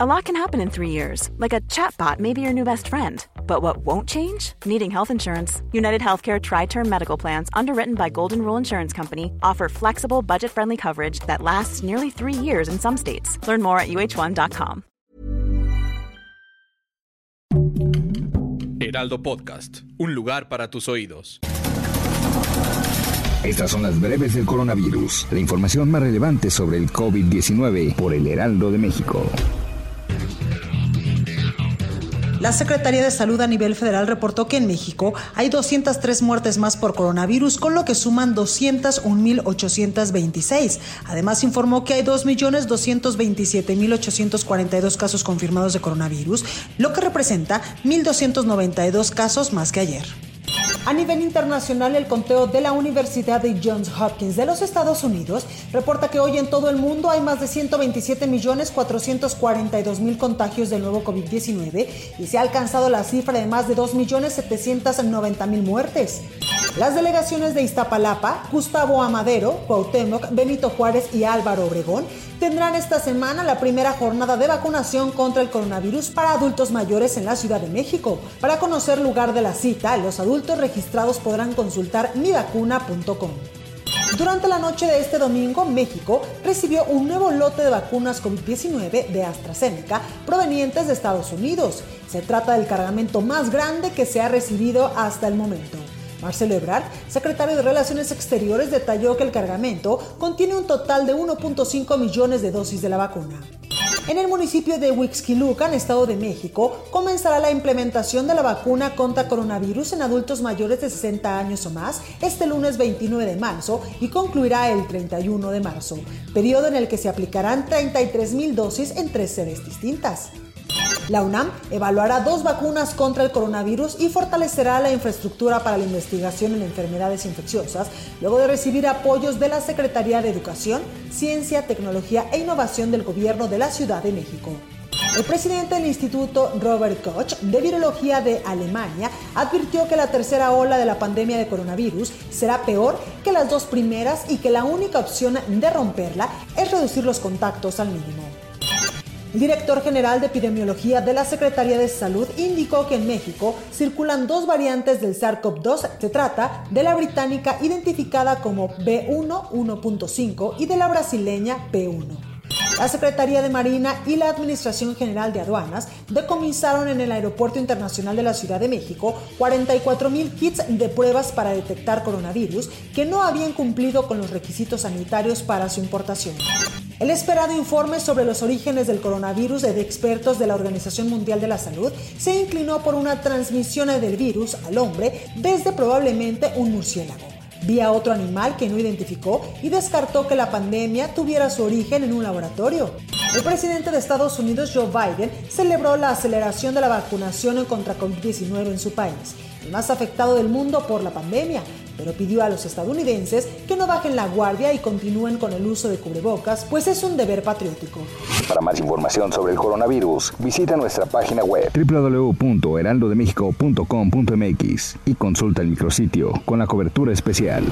A lot can happen in three years, like a chatbot may be your new best friend. But what won't change? Needing health insurance. United Healthcare Tri Term Medical Plans, underwritten by Golden Rule Insurance Company, offer flexible, budget friendly coverage that lasts nearly three years in some states. Learn more at uh1.com. Heraldo Podcast, un lugar para tus oídos. Estas son las breves del coronavirus, la información más relevante sobre el COVID-19 por el Heraldo de México. La Secretaría de Salud a nivel federal reportó que en México hay 203 muertes más por coronavirus, con lo que suman 201.826. Además, informó que hay 2.227.842 casos confirmados de coronavirus, lo que representa 1.292 casos más que ayer. A nivel internacional, el conteo de la Universidad de Johns Hopkins de los Estados Unidos reporta que hoy en todo el mundo hay más de 127.442.000 contagios del nuevo COVID-19 y se ha alcanzado la cifra de más de 2.790.000 muertes. Las delegaciones de Iztapalapa, Gustavo Amadero, Cuauhtémoc, Benito Juárez y Álvaro Obregón tendrán esta semana la primera jornada de vacunación contra el coronavirus para adultos mayores en la Ciudad de México. Para conocer lugar de la cita, los adultos registrados podrán consultar mivacuna.com. Durante la noche de este domingo, México recibió un nuevo lote de vacunas COVID-19 de AstraZeneca provenientes de Estados Unidos. Se trata del cargamento más grande que se ha recibido hasta el momento. Marcelo Ebrard, secretario de Relaciones Exteriores, detalló que el cargamento contiene un total de 1.5 millones de dosis de la vacuna. En el municipio de Huixquilucan, Estado de México, comenzará la implementación de la vacuna contra coronavirus en adultos mayores de 60 años o más este lunes 29 de marzo y concluirá el 31 de marzo, periodo en el que se aplicarán 33 mil dosis en tres sedes distintas. La UNAM evaluará dos vacunas contra el coronavirus y fortalecerá la infraestructura para la investigación en enfermedades infecciosas, luego de recibir apoyos de la Secretaría de Educación, Ciencia, Tecnología e Innovación del Gobierno de la Ciudad de México. El presidente del Instituto Robert Koch de Virología de Alemania advirtió que la tercera ola de la pandemia de coronavirus será peor que las dos primeras y que la única opción de romperla es reducir los contactos al mínimo. El director general de epidemiología de la Secretaría de Salud indicó que en México circulan dos variantes del SARS-CoV-2. Se trata de la británica identificada como B1 1.5 y de la brasileña P1. La Secretaría de Marina y la Administración General de Aduanas decomisaron en el Aeropuerto Internacional de la Ciudad de México 44 mil kits de pruebas para detectar coronavirus que no habían cumplido con los requisitos sanitarios para su importación. El esperado informe sobre los orígenes del coronavirus de expertos de la Organización Mundial de la Salud se inclinó por una transmisión del virus al hombre desde probablemente un murciélago vía otro animal que no identificó y descartó que la pandemia tuviera su origen en un laboratorio. El presidente de Estados Unidos, Joe Biden, celebró la aceleración de la vacunación contra COVID-19 en su país, el más afectado del mundo por la pandemia, pero pidió a los estadounidenses que no bajen la guardia y continúen con el uso de cubrebocas, pues es un deber patriótico. Para más información sobre el coronavirus, visita nuestra página web www.heraldodemexico.com.mx y consulta el micrositio con la cobertura especial.